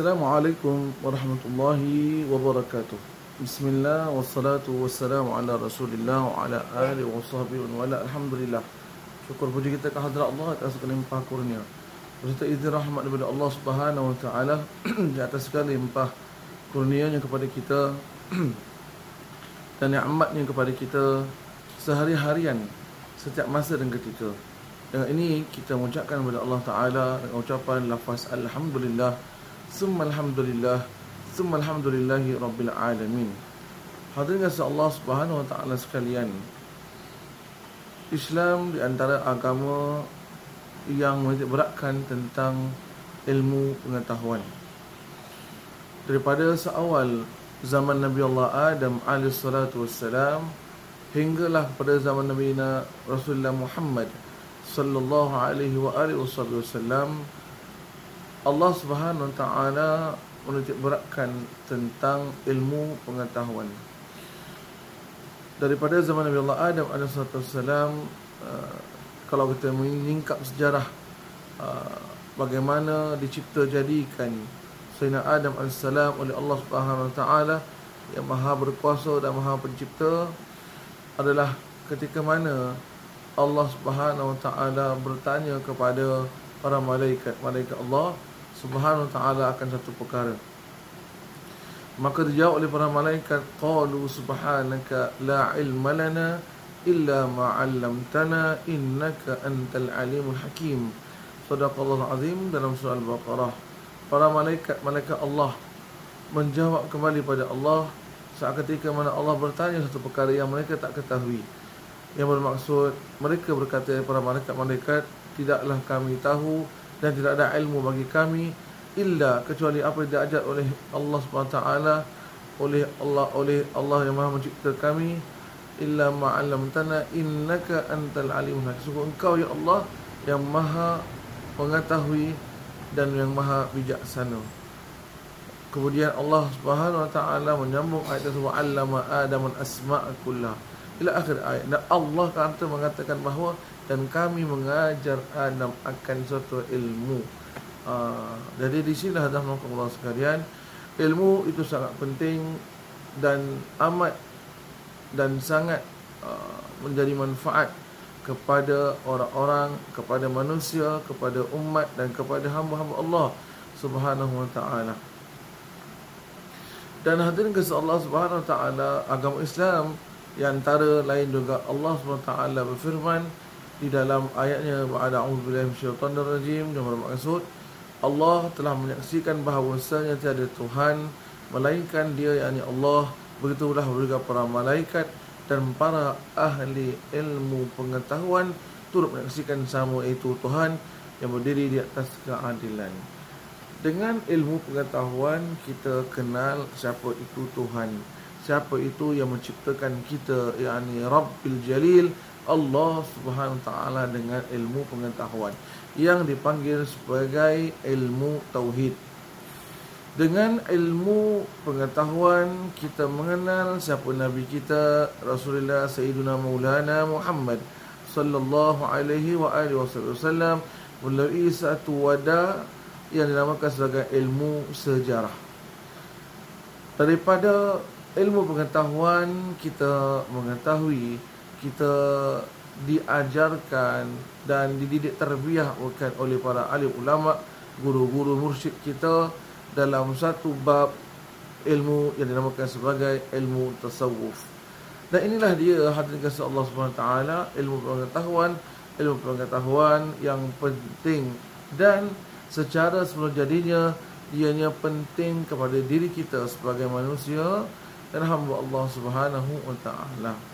Assalamualaikum warahmatullahi wabarakatuh. Bismillah wassalatu wassalamu ala Rasulillah wa ala alihi wa sahbihi wa ala alhamdulillah. Syukur puji kita ke hadirat Allah atas segala limpah kurnia. Berserta izin rahmat daripada Allah Subhanahu wa taala di atas segala limpah kurnianya kepada kita dan nikmatnya kepada kita sehari-harian setiap masa dan ketika. Dengan ini kita mengucapkan kepada Allah Taala dengan ucapan lafaz alhamdulillah Summa alhamdulillah Summa alhamdulillahi rabbil alamin. Hadirin kasih Allah subhanahu wa ta'ala sekalian Islam di antara agama yang beratkan tentang ilmu pengetahuan. Daripada seawal zaman Nabi Allah Adam alaihi salatu wassalam Hinggalah pada zaman Nabi Rasulullah Muhammad sallallahu alaihi wa alihi wasallam Allah Subhanahu Wa Taala menitik beratkan tentang ilmu pengetahuan. Daripada zaman Nabi Allah Adam alaihissalam uh, kalau kita menyingkap sejarah uh, bagaimana dicipta jadikan Sayyidina Adam alaihissalam oleh Allah Subhanahu Wa Taala yang Maha berkuasa dan Maha pencipta adalah ketika mana Allah Subhanahu Wa Taala bertanya kepada para malaikat malaikat Allah Subhanahu taala akan satu perkara. Maka dijawab oleh para malaikat, qalu subhanaka la ilma lana illa ma 'allamtana innaka antal alimul hakim. Sadaqallahu azim dalam surah Al-Baqarah. Para malaikat malaikat Allah menjawab kembali pada Allah saat ketika mana Allah bertanya satu perkara yang mereka tak ketahui. Yang bermaksud mereka berkata para malaikat-malaikat tidaklah kami tahu dan tidak ada ilmu bagi kami illa kecuali apa yang diajar oleh Allah SWT oleh Allah oleh Allah yang Maha mencipta kami illa ma'allamtana innaka antal hakim. Sungguh engkau ya Allah yang Maha mengetahui dan yang Maha bijaksana. Kemudian Allah Subhanahu wa taala menyambung ayat tersebut allama adam asma' kullah ila akhir ayat dan Allah kata mengatakan bahawa dan kami mengajar Adam akan suatu ilmu. Uh, jadi di sini adalah Allah sekalian, ilmu itu sangat penting dan amat dan sangat uh, menjadi manfaat kepada orang-orang, kepada manusia, kepada umat dan kepada hamba-hamba Allah Subhanahu wa taala. Dan hadirin kasih Allah Subhanahu wa taala, agama Islam yang antara lain juga Allah Subhanahu wa taala berfirman, di dalam ayatnya ba'da a'udzubillahi minasyaitonir rajim yang bermaksud Allah telah menyaksikan bahawasanya tiada Tuhan melainkan Dia yakni Allah. Begitulah juga para malaikat dan para ahli ilmu pengetahuan turut menyaksikan sama itu Tuhan yang berdiri di atas keadilan. Dengan ilmu pengetahuan kita kenal siapa itu Tuhan. Siapa itu yang menciptakan kita yakni Rabbil Jalil Allah Subhanahu taala dengan ilmu pengetahuan yang dipanggil sebagai ilmu tauhid. Dengan ilmu pengetahuan kita mengenal siapa nabi kita Rasulullah Sayyidina Maulana Muhammad sallallahu alaihi wa alihi wasallam melalui satu wadah yang dinamakan sebagai ilmu sejarah. Daripada ilmu pengetahuan kita mengetahui kita diajarkan dan dididik terbiah bukan oleh para alim ulama, guru-guru mursyid kita dalam satu bab ilmu yang dinamakan sebagai ilmu tasawuf. Dan inilah dia hadirin kasih Allah Subhanahu taala ilmu pengetahuan, ilmu pengetahuan yang penting dan secara sebelum jadinya ianya penting kepada diri kita sebagai manusia dan hamba Allah Subhanahu wa taala.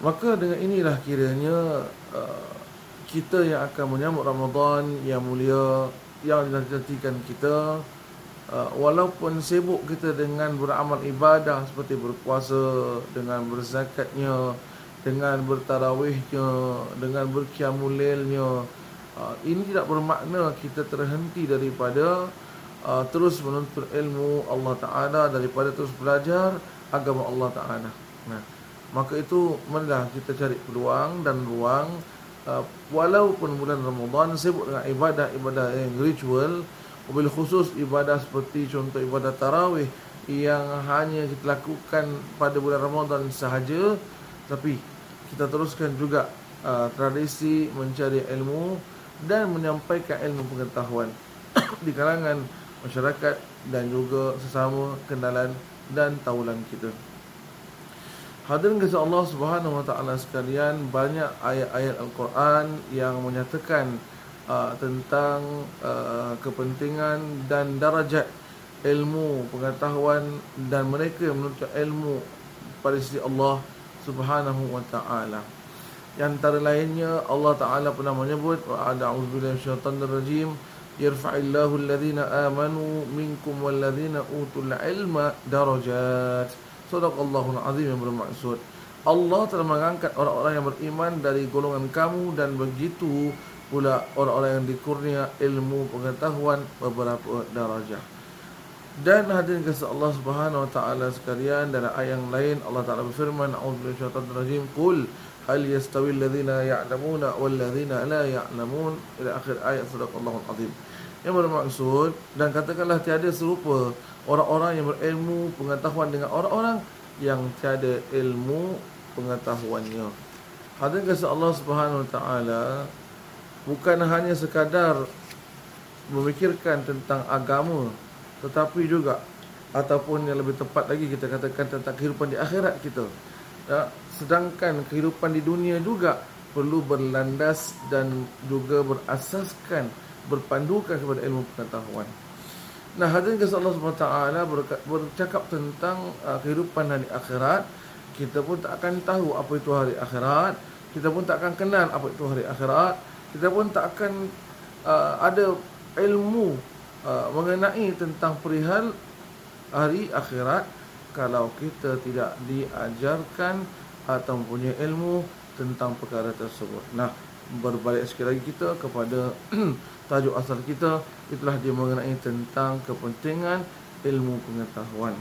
Maka dengan inilah kiranya uh, kita yang akan menyambut Ramadan yang mulia yang dinantikan kita uh, walaupun sibuk kita dengan beramal ibadah seperti berpuasa dengan berzakatnya dengan bertarawihnya dengan berkiamulailnya uh, ini tidak bermakna kita terhenti daripada uh, terus menuntut ilmu Allah Taala daripada terus belajar agama Allah Taala. Nah, maka itu marilah kita cari peluang dan ruang uh, walaupun bulan Ramadan sibuk dengan ibadah-ibadah yang ritual Mobil khusus ibadah seperti contoh ibadah tarawih yang hanya kita lakukan pada bulan Ramadan sahaja tapi kita teruskan juga uh, tradisi mencari ilmu dan menyampaikan ilmu pengetahuan di kalangan masyarakat dan juga sesama kenalan dan taulan kita. Hadirin kasih Allah Subhanahu wa taala sekalian, banyak ayat-ayat Al-Quran yang menyatakan uh, tentang uh, kepentingan dan darajat ilmu pengetahuan dan mereka yang menuntut ilmu pada sisi Allah Subhanahu wa taala. Yang antara lainnya Allah Taala pernah menyebut wa a'udzubillahi minasyaitonir rajim yarfa'illahu alladhina amanu minkum walladhina utul ilma darajat. Sadaqallahul azim yang bermaksud Allah telah mengangkat orang-orang yang beriman dari golongan kamu dan begitu pula orang-orang yang dikurnia ilmu pengetahuan beberapa darajah. Dan hadirin kasih Allah Subhanahu wa taala sekalian dalam ayat yang lain Allah Taala berfirman a'udzubillahi minasyaitonir rajim qul hal yastawi alladhina ya'lamuna wal ladzina la ya'lamun ila akhir ayat sadaqallahul azim. Yang bermaksud dan katakanlah tiada serupa orang-orang yang berilmu pengetahuan dengan orang-orang yang tiada ilmu pengetahuannya. Hadirin kasih Allah Subhanahu wa taala bukan hanya sekadar memikirkan tentang agama tetapi juga ataupun yang lebih tepat lagi kita katakan tentang kehidupan di akhirat kita ya, sedangkan kehidupan di dunia juga perlu berlandas dan juga berasaskan berpandukan kepada ilmu pengetahuan Nah, hadirin kasih Allah SWT bercakap tentang uh, kehidupan di akhirat. Kita pun tak akan tahu apa itu hari akhirat. Kita pun tak akan kenal apa itu hari akhirat kita pun tak akan uh, ada ilmu uh, mengenai tentang perihal hari akhirat kalau kita tidak diajarkan atau mempunyai ilmu tentang perkara tersebut. Nah, berbalik sekali lagi kita kepada tajuk asal kita itulah dia mengenai tentang kepentingan ilmu pengetahuan.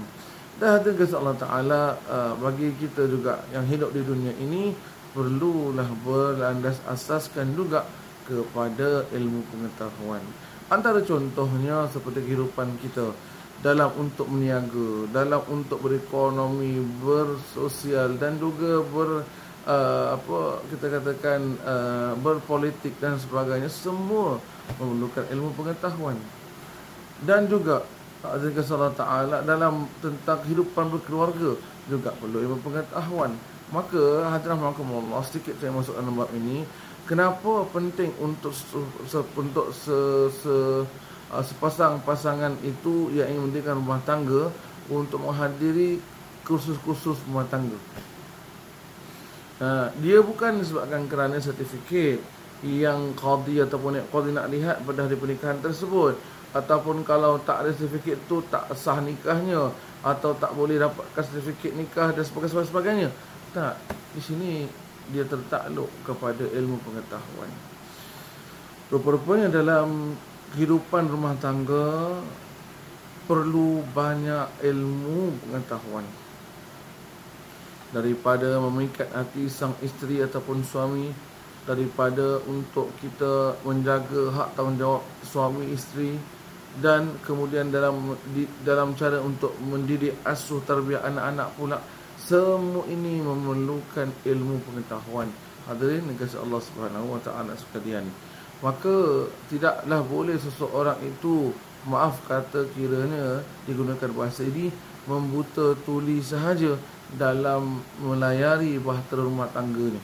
Dan hadirin kasih Allah Taala uh, bagi kita juga yang hidup di dunia ini perlulah berlandas asaskan juga kepada ilmu pengetahuan. Antara contohnya seperti kehidupan kita dalam untuk meniaga, dalam untuk berekonomi, bersosial dan juga ber uh, apa kita katakan uh, berpolitik dan sebagainya semua memerlukan ilmu pengetahuan. Dan juga azan Allah Taala dalam tentang kehidupan berkeluarga juga perlu ilmu pengetahuan. Maka hadirin Allah sedikit saya masuk dalam bab ini kenapa penting untuk se, untuk se, se, uh, sepasang pasangan itu yang ingin mendirikan rumah tangga untuk menghadiri kursus-kursus rumah tangga. Uh, dia bukan disebabkan kerana sertifikat yang qadi ataupun qadi nak lihat pada hari pernikahan tersebut ataupun kalau tak ada sertifikat tu tak sah nikahnya atau tak boleh dapatkan sertifikat nikah dan sebagainya. Tak, di sini dia tertakluk kepada ilmu pengetahuan. Rupa-rupanya dalam kehidupan rumah tangga perlu banyak ilmu pengetahuan. Daripada memikat hati sang isteri ataupun suami daripada untuk kita menjaga hak tanggungjawab suami isteri dan kemudian dalam di, dalam cara untuk mendidik asuh tarbiyah anak-anak pula semua ini memerlukan ilmu pengetahuan. Hadirin negara Allah Subhanahu Wa Taala sekalian. Maka tidaklah boleh seseorang itu maaf kata kiranya digunakan bahasa ini membuta tuli sahaja dalam melayari bahtera rumah tangga ni.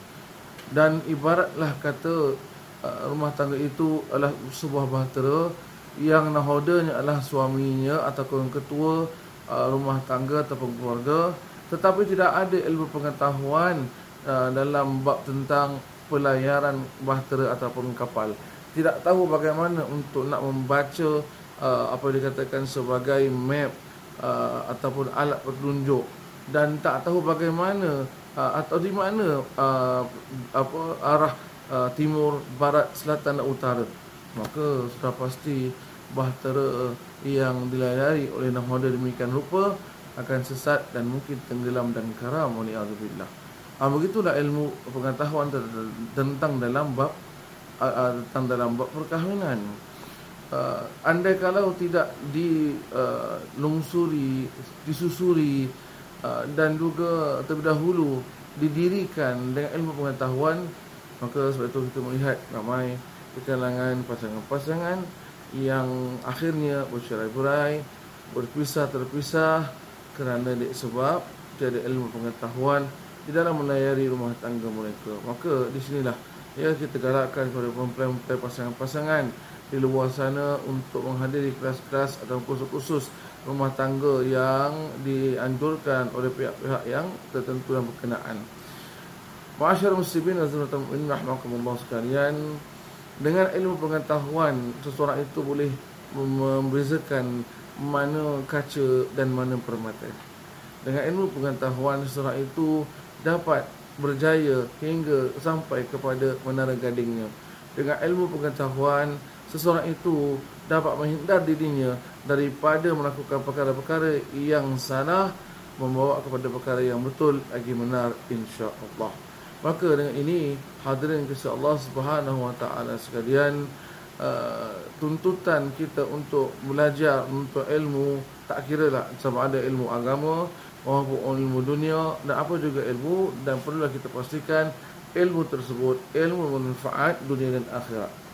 Dan ibaratlah kata uh, rumah tangga itu adalah sebuah bahtera yang nahodanya adalah suaminya ataupun ketua uh, rumah tangga ataupun keluarga. Tetapi tidak ada ilmu pengetahuan uh, dalam bab tentang pelayaran bahtera ataupun kapal. Tidak tahu bagaimana untuk nak membaca apa dikatakan sebagai map ataupun alat petunjuk. Dan tak tahu bagaimana uh, atau di mana uh, apa arah uh, timur barat selatan dan utara maka sudah pasti bahtera yang dilayari oleh nahmada demikian rupa akan sesat dan mungkin tenggelam dan karam oleh Allah. Ah begitulah ilmu pengetahuan tentang dalam bab tentang dalam bab perkahwinan. uh, andai kalau tidak dilungsuri, uh, disusuri uh, dan juga terlebih dahulu didirikan dengan ilmu pengetahuan maka sebab itu kita melihat ramai kalangan pasangan-pasangan yang akhirnya bercerai-berai berpisah terpisah kerana sebab tiada ilmu pengetahuan di dalam melayari rumah tangga mereka. Maka di sinilah ya kita galakkan kepada perempuan-perempuan pasangan-pasangan di luar sana untuk menghadiri kelas-kelas atau kursus-kursus rumah tangga yang dianjurkan oleh pihak-pihak yang tertentu dan berkenaan. Masyarakat muslimin azzatum rahmakumullah sekalian dengan ilmu pengetahuan seseorang itu boleh membezakan mana kaca dan mana permata. Dengan ilmu pengetahuan seseorang itu dapat berjaya hingga sampai kepada menara gadingnya. Dengan ilmu pengetahuan seseorang itu dapat menghindar dirinya daripada melakukan perkara-perkara yang salah membawa kepada perkara yang betul lagi benar insya-Allah. Maka dengan ini hadirin kisah Allah Subhanahu wa taala sekalian uh, tuntutan kita untuk belajar untuk ilmu tak kira lah sama ada ilmu agama maupun ilmu dunia dan apa juga ilmu dan perlulah kita pastikan ilmu tersebut ilmu bermanfaat dunia dan akhirat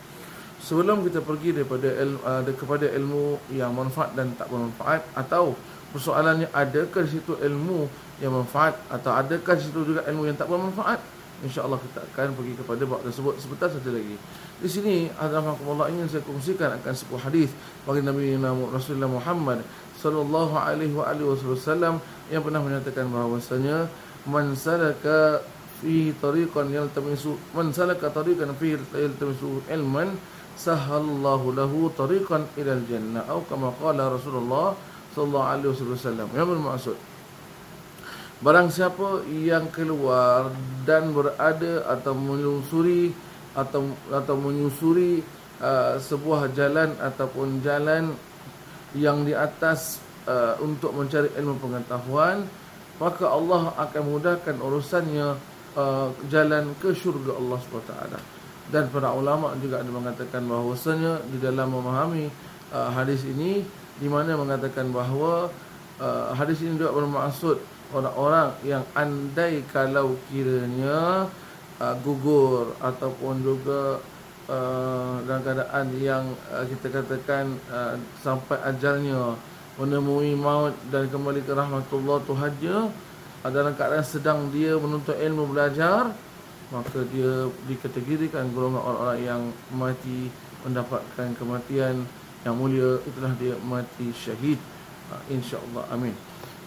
sebelum kita pergi daripada ilmu, uh, kepada ilmu yang manfaat dan tak bermanfaat atau persoalannya adakah di situ ilmu yang manfaat atau adakah di situ juga ilmu yang tak bermanfaat insyaallah kita akan pergi kepada bab tersebut sebentar saja lagi. Di sini Allah ingin saya kongsikan akan sebuah hadis bagi Nabi Rasulullah Muhammad sallallahu alaihi wasallam yang pernah menyatakan bahawasanya man salaka fi tariqan yaltamisu man salaka tariqan fi yaltamisu ilman sahallahu lahu tariqan ila al-jannah atau kama qala Rasulullah sallallahu alaihi wasallam. Yang bermaksud barang siapa yang keluar dan berada atau menyusuri atau atau menyusuri uh, sebuah jalan ataupun jalan yang di atas uh, untuk mencari ilmu pengetahuan maka Allah akan mudahkan urusannya uh, jalan ke syurga Allah SWT dan para ulama juga ada mengatakan bahawasanya di dalam memahami uh, hadis ini di mana mengatakan bahawa uh, hadis ini juga bermaksud orang-orang yang andai kalau kiranya uh, gugur ataupun juga uh, dalam keadaan yang uh, kita katakan uh, sampai ajalnya menemui maut dan kembali ke rahmatullah Tuhannya dalam keadaan sedang dia menuntut ilmu belajar maka dia dikategorikan golongan orang-orang yang mati mendapatkan kematian. Yang mulia itulah dia mati syahid. Ha, insyaallah amin.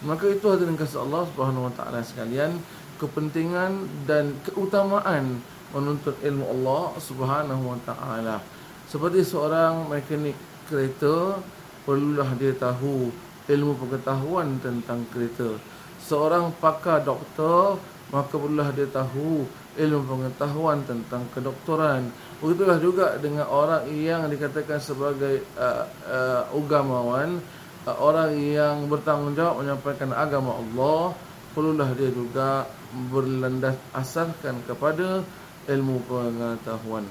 Maka itu hadirin kasih Allah Subhanahu wa taala sekalian kepentingan dan keutamaan menuntut ilmu Allah Subhanahu wa taala. Seperti seorang mekanik kereta perlulah dia tahu ilmu pengetahuan tentang kereta. Seorang pakar doktor maka perlulah dia tahu ilmu pengetahuan tentang kedoktoran. Begitulah juga dengan orang yang dikatakan sebagai uh, uh, ugamawan, uh, orang yang bertanggungjawab menyampaikan agama Allah, perlulah dia juga berlandas asaskan kepada ilmu pengetahuan.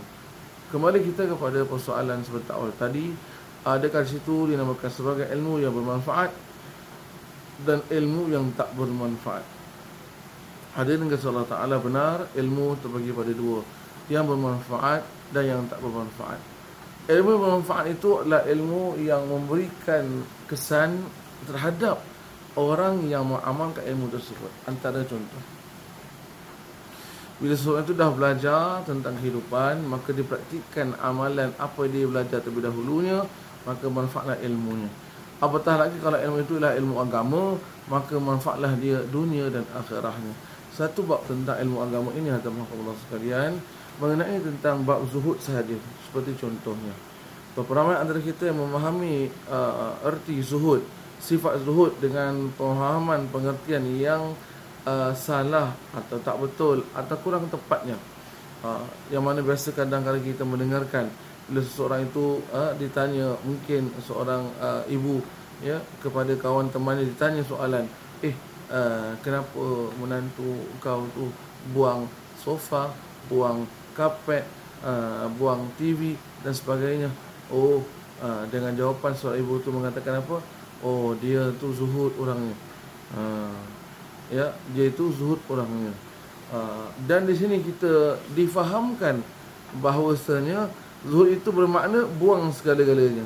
Kembali kita kepada persoalan seperti awal tadi, adakah di situ dinamakan sebagai ilmu yang bermanfaat dan ilmu yang tak bermanfaat? Hadirin kata Allah Ta'ala benar Ilmu terbagi pada dua. Yang bermanfaat dan yang tak bermanfaat. Ilmu yang bermanfaat itu adalah ilmu yang memberikan kesan terhadap Orang yang mengamalkan ilmu tersebut. Antara contoh. Bila seseorang itu dah belajar tentang kehidupan Maka dipraktikkan amalan apa dia belajar terlebih dahulunya Maka manfaatlah ilmunya. Apatah lagi kalau ilmu itu adalah ilmu agama Maka manfaatlah dia dunia dan akhirahnya satu bab tentang ilmu agama ini hadirin Allah sekalian mengenai tentang bab zuhud sahaja seperti contohnya. Beberapa antara kita yang memahami uh, erti zuhud sifat zuhud dengan pemahaman pengertian yang uh, salah atau tak betul atau kurang tepatnya. Uh, yang mana biasa kadang-kadang kita mendengarkan bila seseorang itu uh, ditanya mungkin seorang uh, ibu ya kepada kawan temannya ditanya soalan eh uh, kenapa menantu kau tu buang sofa, buang kapet, uh, buang TV dan sebagainya. Oh, uh, dengan jawapan seorang ibu tu mengatakan apa? Oh dia tu zuhud orangnya. Uh, ya dia itu zuhud orangnya. Uh, dan di sini kita difahamkan bahawasanya zuhud itu bermakna buang segala-galanya.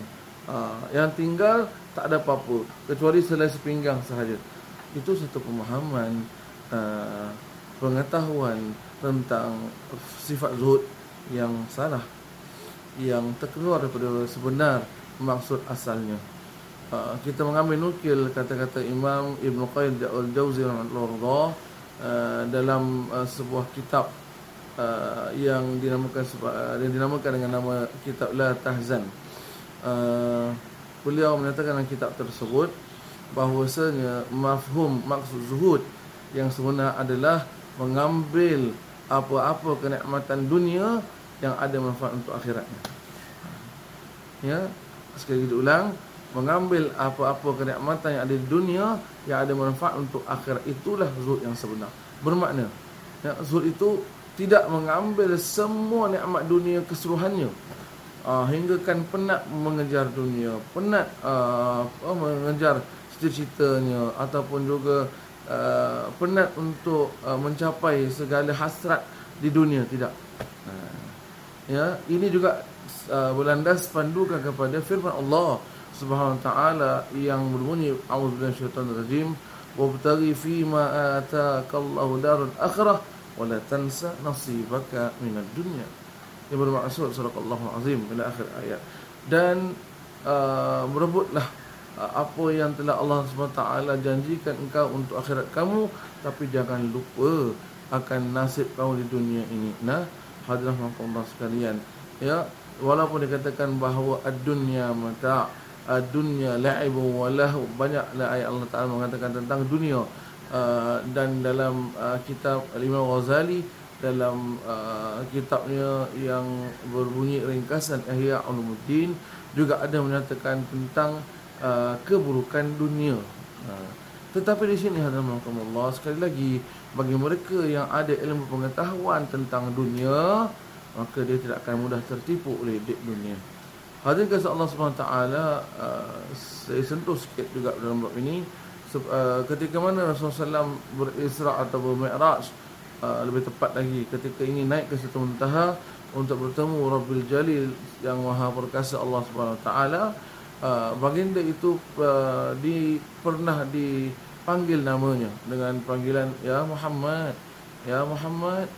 Uh, yang tinggal tak ada apa-apa kecuali selai sepinggang sahaja itu satu pemahaman uh, pengetahuan tentang sifat zuhud yang salah yang terkeluar daripada sebenar maksud asalnya. Uh, kita mengambil nukil kata-kata Imam Ibn Qayyim rahimahullah uh, dalam uh, sebuah kitab uh, yang dinamakan uh, yang dinamakan dengan nama kitab La Tahzan. Uh, beliau menyatakan dalam kitab tersebut bahawasanya mafhum maksud zuhud yang sebenar adalah mengambil apa-apa kenikmatan dunia yang ada manfaat untuk akhiratnya. Ya, sekali lagi ulang, mengambil apa-apa kenikmatan yang ada di dunia yang ada manfaat untuk akhirat itulah zuhud yang sebenar. Bermakna, ya, zuhud itu tidak mengambil semua nikmat dunia keseluruhannya. Uh, hingga kan penat mengejar dunia, penat uh, mengejar cita-citanya ataupun juga uh, penat untuk uh, mencapai segala hasrat di dunia tidak. Uh, ya ini juga uh, berlandas pandukan kepada firman Allah Subhanahu wa taala yang berbunyi a'udzubillahi minasyaitonir rajim wabtaghi fi ma ataakallahu darul akhirah wa la tansa nasibaka minad dunya yang bermaksud surah Allah azim ila akhir ayat dan uh, berebutlah uh, apa yang telah Allah SWT janjikan engkau untuk akhirat kamu tapi jangan lupa akan nasib kamu di dunia ini. Nah hadirin Allah sekalian. Ya walaupun dikatakan bahawa ad-dunya mata ad-dunya la'ibu wa lahu banyaklah ayat Allah Taala mengatakan tentang dunia. Uh, dan dalam uh, kitab Imam Ghazali dalam uh, kitabnya yang berbunyi ringkasan Ihya Ulumuddin juga ada menyatakan tentang uh, keburukan dunia. Uh, tetapi di sini hadirin Allah sekali lagi bagi mereka yang ada ilmu pengetahuan tentang dunia maka dia tidak akan mudah tertipu oleh dunia hadirin kasih Allah SWT uh, saya sentuh sikit juga dalam bab ini uh, ketika mana Rasulullah SAW berisra' atau bermi'raj uh, lebih tepat lagi ketika ini naik ke satu muntaha untuk bertemu Rabbil Jalil yang maha perkasa Allah SWT uh, baginda itu uh, di, pernah di panggil namanya dengan panggilan ya Muhammad ya Muhammad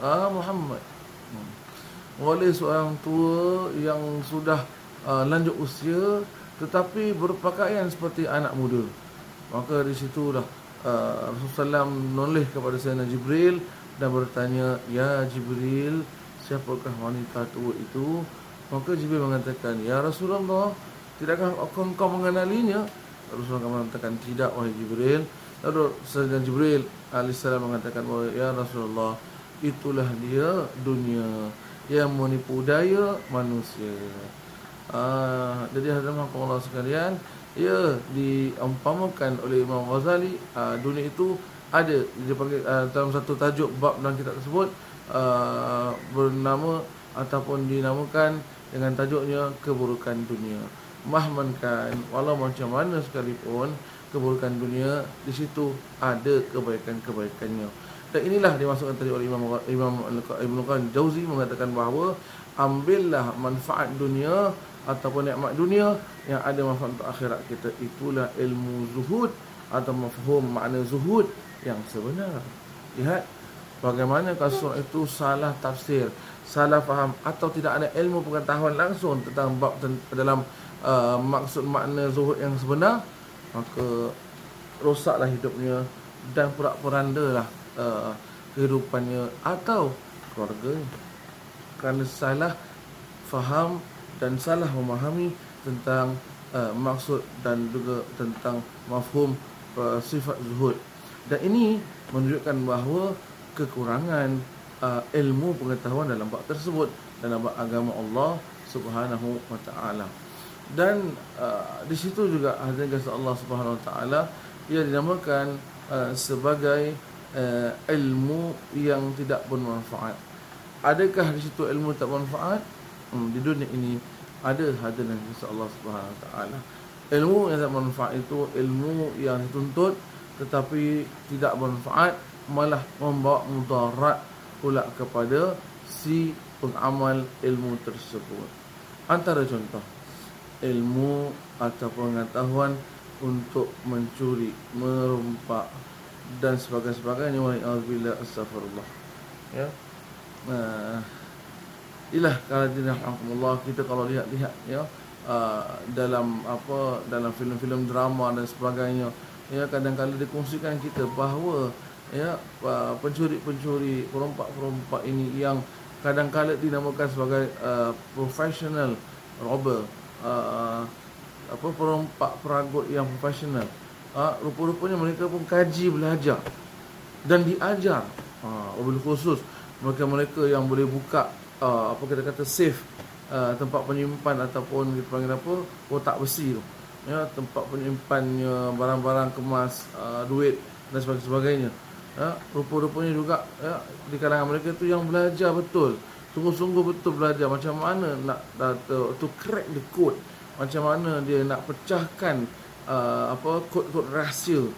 ah Muhammad. Hmm. oleh seorang tua yang sudah uh, lanjut usia tetapi berpakaian seperti anak muda. Maka di situlah uh, Rasulullah menoleh kepada Sayyidina Jibril dan bertanya ya Jibril siapakah wanita tua itu? Maka Jibril mengatakan ya Rasulullah tidakkah engkau mengenalinya Rasulullah mengatakan tidak wahai Jibril. Lalu Sayyidina Jibril alaihissalam mengatakan bahawa ya Rasulullah itulah dia dunia yang menipu daya manusia. Ah, jadi hadirin Allah sekalian, ia diumpamakan oleh Imam Ghazali ah, dunia itu ada dipanggil ah, dalam satu tajuk bab dalam kitab tersebut ah, bernama ataupun dinamakan dengan tajuknya keburukan dunia mahmankan walau macam mana sekalipun keburukan dunia di situ ada kebaikan-kebaikannya. Dan inilah dimasukkan tadi oleh Imam Imam Ibn Qayyim Jauzi mengatakan bahawa ambillah manfaat dunia ataupun nikmat dunia yang ada manfaat untuk akhirat kita itulah ilmu zuhud atau mafhum makna zuhud yang sebenar. Lihat bagaimana kasus itu salah tafsir, salah faham atau tidak ada ilmu pengetahuan langsung tentang bab dalam uh, maksud makna zuhud yang sebenar maka rosaklah hidupnya dan purak-poranda lah uh, kehidupannya atau keluarga kerana salah faham dan salah memahami tentang uh, maksud dan juga tentang mafhum uh, sifat zuhud. Dan ini menunjukkan bahawa kekurangan uh, ilmu pengetahuan dalam bab tersebut dalam bab agama Allah Subhanahu wa taala dan uh, di situ juga hadirin kasih Allah Subhanahu Wa Taala ia dinamakan uh, sebagai uh, ilmu yang tidak bermanfaat. Adakah di situ ilmu tak bermanfaat? Hmm, di dunia ini ada hadirin insya Allah Subhanahu taala ilmu yang tak bermanfaat itu ilmu yang dituntut tetapi tidak bermanfaat malah membawa mudarat pula kepada si pengamal ilmu tersebut antara contoh ilmu atau pengetahuan untuk mencuri, merompak dan sebagainya wa a'udzubillah astagfirullah. Ya. Nah, inilah kalau dirahmatullah kita kalau lihat-lihat ya uh, dalam apa dalam filem-filem drama dan sebagainya ya kadang-kadang dikongsikan kita bahawa ya uh, pencuri-pencuri perompak-perompak ini yang kadang-kadang dinamakan sebagai uh, professional robber uh, apa perompak peragut yang profesional. Uh, rupa-rupanya mereka pun kaji belajar dan diajar. Uh, wabil khusus mereka-mereka yang boleh buka uh, apa kita kata safe uh, tempat penyimpan ataupun kita panggil apa kotak besi tu. Ya tempat penyimpannya barang-barang kemas uh, duit dan sebagainya. Ya rupa-rupanya juga ya di kalangan mereka tu yang belajar betul sungguh-sungguh betul belajar. Macam mana nak to, to crack the code? Macam mana dia nak pecahkan uh, apa kod-kod rahsia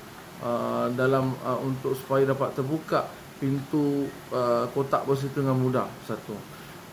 uh, dalam uh, untuk supaya dapat terbuka pintu uh, kotak besi dengan mudah? Satu.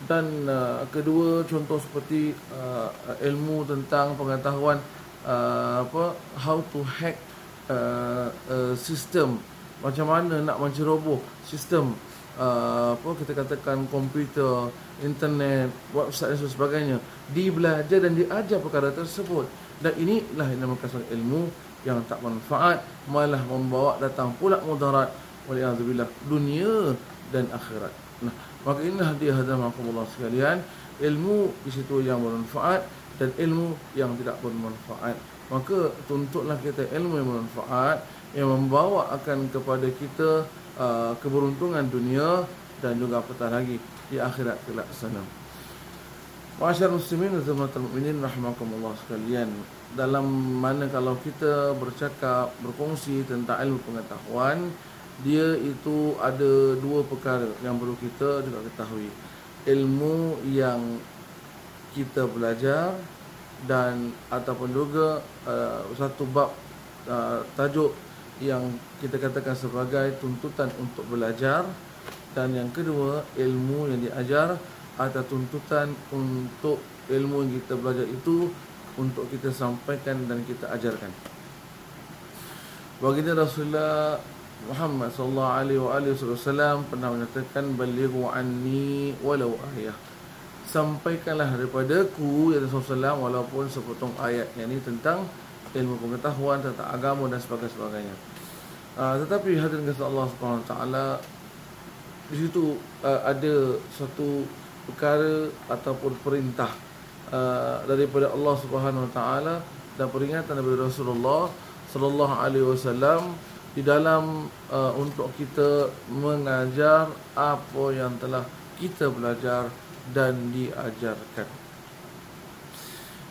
Dan uh, kedua contoh seperti uh, ilmu tentang pengetahuan uh, apa how to hack uh, uh, sistem macam mana nak menceroboh sistem uh, apa kita katakan komputer, internet, website dan sebagainya, dibelajar dan diajar perkara tersebut. Dan inilah yang dinamakan sebagai ilmu yang tak manfaat, malah membawa datang pula mudarat waliyadzubillah dunia dan akhirat. Nah, maka inilah dia hadirin Allah sekalian, ilmu di situ yang bermanfaat dan ilmu yang tidak bermanfaat. Maka tuntutlah kita ilmu yang bermanfaat yang membawa akan kepada kita Uh, keberuntungan dunia dan juga apatah lagi di akhirat kelak sana. Masyarakat muslimin dan teman-teman mukminin rahimakumullah sekalian. Dalam mana kalau kita bercakap berkongsi tentang ilmu pengetahuan, dia itu ada dua perkara yang perlu kita juga ketahui. Ilmu yang kita belajar dan ataupun juga uh, satu bab uh, tajuk yang kita katakan sebagai tuntutan untuk belajar dan yang kedua ilmu yang diajar atau tuntutan untuk ilmu yang kita belajar itu untuk kita sampaikan dan kita ajarkan. Baginda Rasulullah Muhammad sallallahu alaihi wasallam pernah menyatakan balighu anni walau ayah. Sampaikanlah daripadaku ya Rasulullah walaupun sepotong ayat yang ini tentang ilmu pengetahuan tentang agama dan sebagainya. Uh, tetapi hadirin kasih Allah Subhanahu taala di situ uh, ada satu perkara ataupun perintah uh, daripada Allah Subhanahu taala dan peringatan daripada Rasulullah sallallahu alaihi wasallam di dalam uh, untuk kita mengajar apa yang telah kita belajar dan diajarkan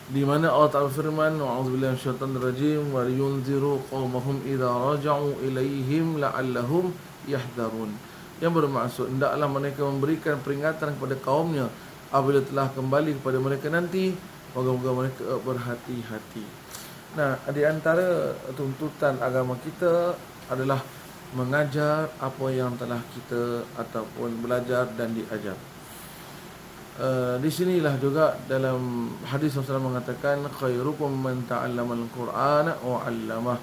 di mana Allah Ta'ala firman Wa'udzubillah syaitan rajim Wa yunziru qawmahum idha raja'u ilaihim la'allahum yahdarun. Yang bermaksud Hendaklah mereka memberikan peringatan kepada kaumnya Apabila telah kembali kepada mereka nanti. Moga-moga mereka berhati-hati. Nah, di antara tuntutan agama kita adalah mengajar apa yang telah kita ataupun belajar dan diajar. Uh, di sinilah juga dalam hadis Rasulullah mengatakan khairukum man ta'allama al-Qur'ana wa 'allamah.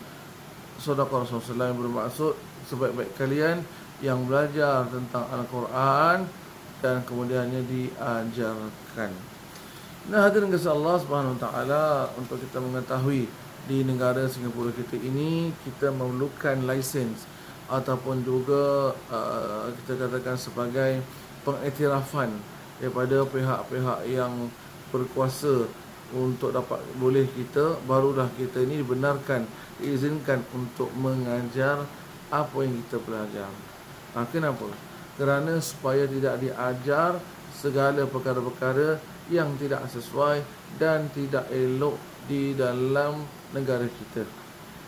Sedekah Rasulullah yang bermaksud sebaik-baik kalian yang belajar tentang Al-Quran dan kemudiannya diajarkan. Nah, hadirin kasih Allah Subhanahu wa taala untuk kita mengetahui di negara Singapura kita ini kita memerlukan lisens ataupun juga uh, kita katakan sebagai pengiktirafan daripada pihak-pihak yang berkuasa untuk dapat boleh kita barulah kita ini dibenarkan diizinkan untuk mengajar apa yang kita belajar. Ha, kenapa? Kerana supaya tidak diajar segala perkara-perkara yang tidak sesuai dan tidak elok di dalam negara kita.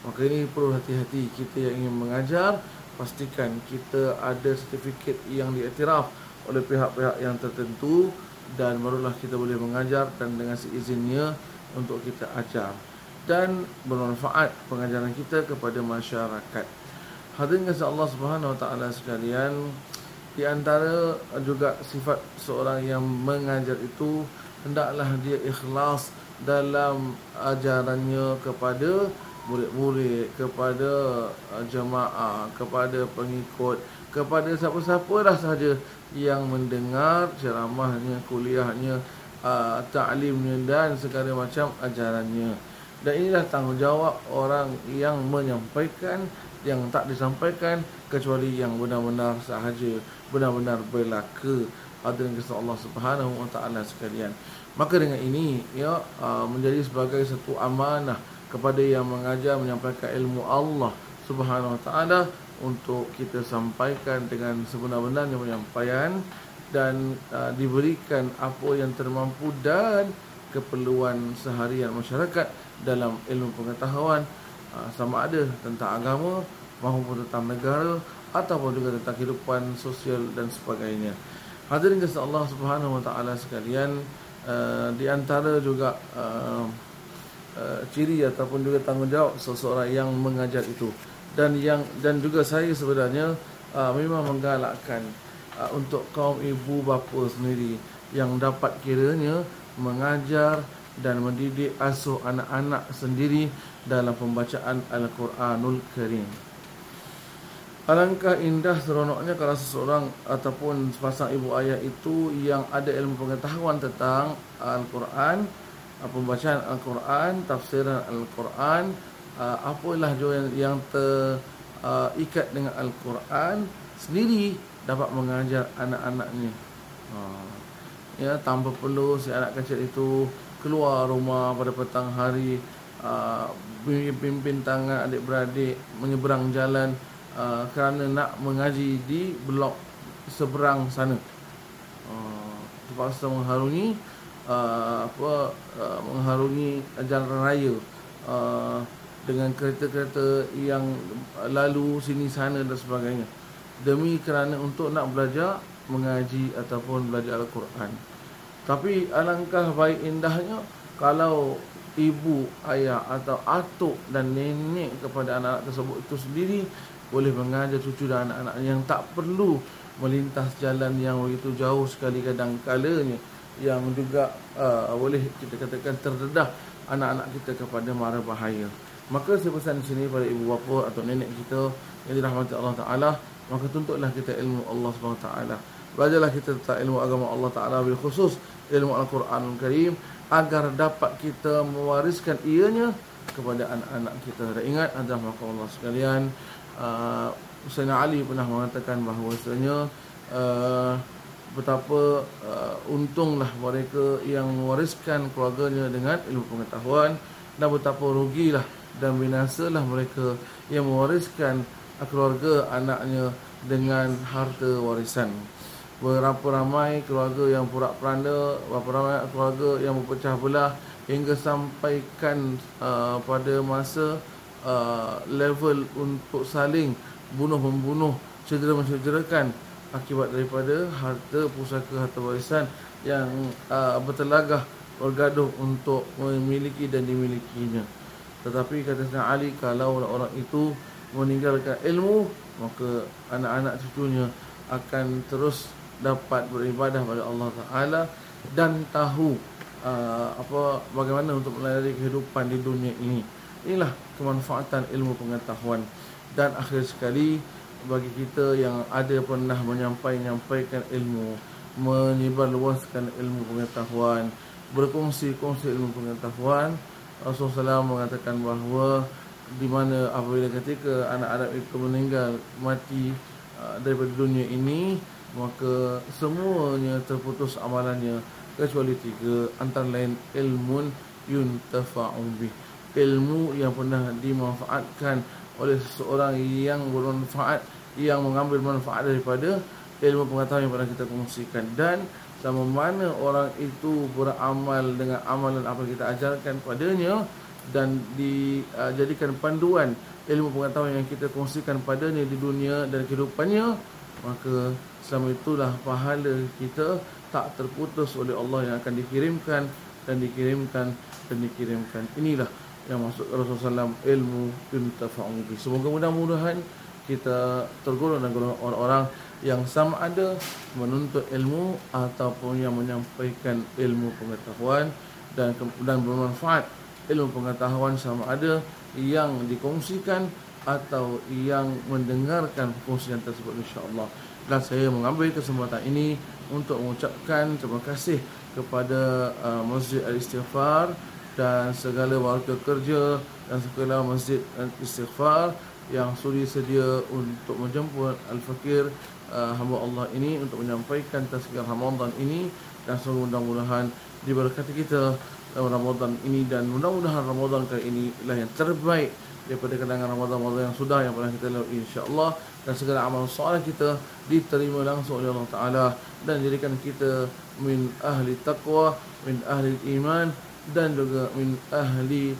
Maka ini perlu hati-hati kita yang ingin mengajar pastikan kita ada sertifikat yang diiktiraf oleh pihak-pihak yang tertentu dan barulah kita boleh mengajar dan dengan seizinnya untuk kita ajar dan bermanfaat pengajaran kita kepada masyarakat. Hadirin kasih Allah Subhanahu Wa Taala sekalian, di antara juga sifat seorang yang mengajar itu hendaklah dia ikhlas dalam ajarannya kepada murid-murid, kepada uh, jemaah, kepada pengikut, kepada siapa-siapa dah sahaja yang mendengar ceramahnya, kuliahnya, uh, ta'limnya dan segala macam ajarannya. Dan inilah tanggungjawab orang yang menyampaikan yang tak disampaikan kecuali yang benar-benar sahaja benar-benar berlaku hadirin kepada Allah Subhanahu wa taala sekalian. Maka dengan ini ya uh, menjadi sebagai satu amanah kepada yang mengajar menyampaikan ilmu Allah Subhanahu wa taala untuk kita sampaikan dengan sebenar-benarnya penyampaian dan uh, diberikan apa yang termampu dan keperluan seharian masyarakat dalam ilmu pengetahuan uh, sama ada tentang agama maupun tentang negara ataupun juga tentang kehidupan sosial dan sebagainya. Hadirin kasih Allah Subhanahu wa taala sekalian, uh, di antara juga uh, uh, ciri ataupun juga tanggungjawab seseorang yang mengajar itu dan yang dan juga saya sebenarnya uh, memang menggalakkan uh, untuk kaum ibu bapa sendiri yang dapat kiranya mengajar dan mendidik asuh anak-anak sendiri dalam pembacaan Al-Quranul Karim. Alangkah indah seronoknya kalau seseorang ataupun sepasang ibu ayah itu yang ada ilmu pengetahuan tentang Al-Quran, pembacaan Al-Quran, tafsiran Al-Quran, apalah juga yang terikat dengan Al-Quran sendiri dapat mengajar anak-anaknya. Ha. Ya, tanpa perlu si anak kecil itu keluar rumah pada petang hari uh, pimpin tangan adik-beradik menyeberang jalan uh, kerana nak mengaji di blok seberang sana. Uh, terpaksa mengharungi uh, apa uh, mengharungi jalan raya uh, dengan kereta-kereta yang lalu sini sana dan sebagainya demi kerana untuk nak belajar mengaji ataupun belajar Al-Quran. Tapi alangkah baik indahnya kalau ibu, ayah atau atuk dan nenek kepada anak-anak tersebut itu sendiri boleh mengajar cucu dan anak-anak yang tak perlu melintas jalan yang begitu jauh sekali kadang kalanya yang juga uh, boleh kita katakan terdedah anak-anak kita kepada mara bahaya. Maka saya pesan di sini pada ibu bapa atau nenek kita yang dirahmati Allah Taala, maka tuntutlah kita ilmu Allah Subhanahu Taala. Belajarlah kita tentang ilmu agama Allah Taala bil khusus ilmu Al-Quranul Karim agar dapat kita mewariskan ianya kepada anak-anak kita. Dan ingat adalah maka Allah sekalian, uh, Sayyidina Ali pernah mengatakan bahawasanya uh, betapa uh, untunglah mereka yang mewariskan keluarganya dengan ilmu pengetahuan dan betapa rugilah dan binasalah mereka yang mewariskan keluarga anaknya dengan harta warisan berapa ramai keluarga yang purak peranda, berapa ramai keluarga yang berpecah belah hingga sampaikan uh, pada masa uh, level untuk saling bunuh-membunuh, cedera-mencederakan akibat daripada harta pusaka harta warisan yang uh, bertelagah bergaduh untuk memiliki dan dimilikinya. Tetapi kata Sayyidina Ali kalau orang itu meninggalkan ilmu maka anak-anak cucunya akan terus dapat beribadah kepada Allah Taala dan tahu uh, apa bagaimana untuk melalui kehidupan di dunia ini. Inilah kemanfaatan ilmu pengetahuan dan akhir sekali bagi kita yang ada pernah menyampaikan ilmu, menyebar luaskan ilmu pengetahuan, berkongsi-kongsi ilmu pengetahuan, Rasulullah SAW mengatakan bahawa di mana apabila ketika anak-anak itu meninggal mati uh, daripada dunia ini maka semuanya terputus amalannya kecuali tiga antara lain ilmun yuntafa'u bih. Ilmu yang pernah dimanfaatkan oleh seseorang yang bermanfaat yang mengambil manfaat daripada ilmu pengetahuan yang pernah kita kongsikan. Dan sama mana orang itu beramal dengan amalan apa kita ajarkan padanya dan dijadikan panduan ilmu pengetahuan yang kita kongsikan padanya di dunia dan kehidupannya maka selama itulah pahala kita tak terputus oleh Allah yang akan dikirimkan dan dikirimkan dan dikirimkan. Inilah yang masuk Rasulullah SAW ilmu yuntafa'u bi semoga mudah-mudahan kita tergolong dan orang-orang yang sama ada menuntut ilmu ataupun yang menyampaikan ilmu pengetahuan dan dan bermanfaat. Ilmu pengetahuan sama ada yang dikongsikan atau yang mendengarkan perkongsian tersebut insya-Allah. Dan saya mengambil kesempatan ini untuk mengucapkan terima kasih kepada uh, Masjid Al-Istighfar dan segala warga kerja dan segala Masjid Al-Istighfar yang sudi sedia untuk menjemput Al-Fakir uh, hamba Allah ini untuk menyampaikan tazkirah Ramadan ini dan semoga mudah-mudahan diberkati kita dalam Ramadan ini dan mudah-mudahan Ramadan kali ini ialah yang terbaik daripada kenangan Ramadan-Ramadan yang sudah yang pernah kita lalui insya-Allah. Dan segala amal soleh kita diterima langsung oleh Allah Taala dan jadikan kita min ahli taqwa, min ahli iman dan juga min ahli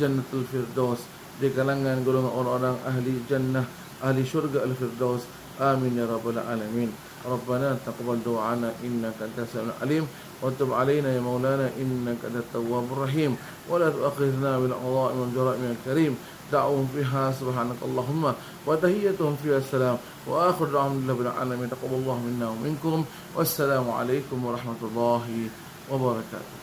jannatul firdaus. Di kalangan golongan orang-orang ahli jannah ahli syurga al-firdaus amin ya rabbal alamin ربنا تقبل دعانا إنك أنت السميع العليم وتب علينا يا مولانا إنك أنت التواب الرحيم ولا تؤاخذنا بالأعضاء والجرائم الكريم دعوهم فيها سبحانك اللهم وتهيتهم فيها السلام وآخر دعوهم لله بالعالمين تقبل الله منا ومنكم والسلام عليكم ورحمة الله وبركاته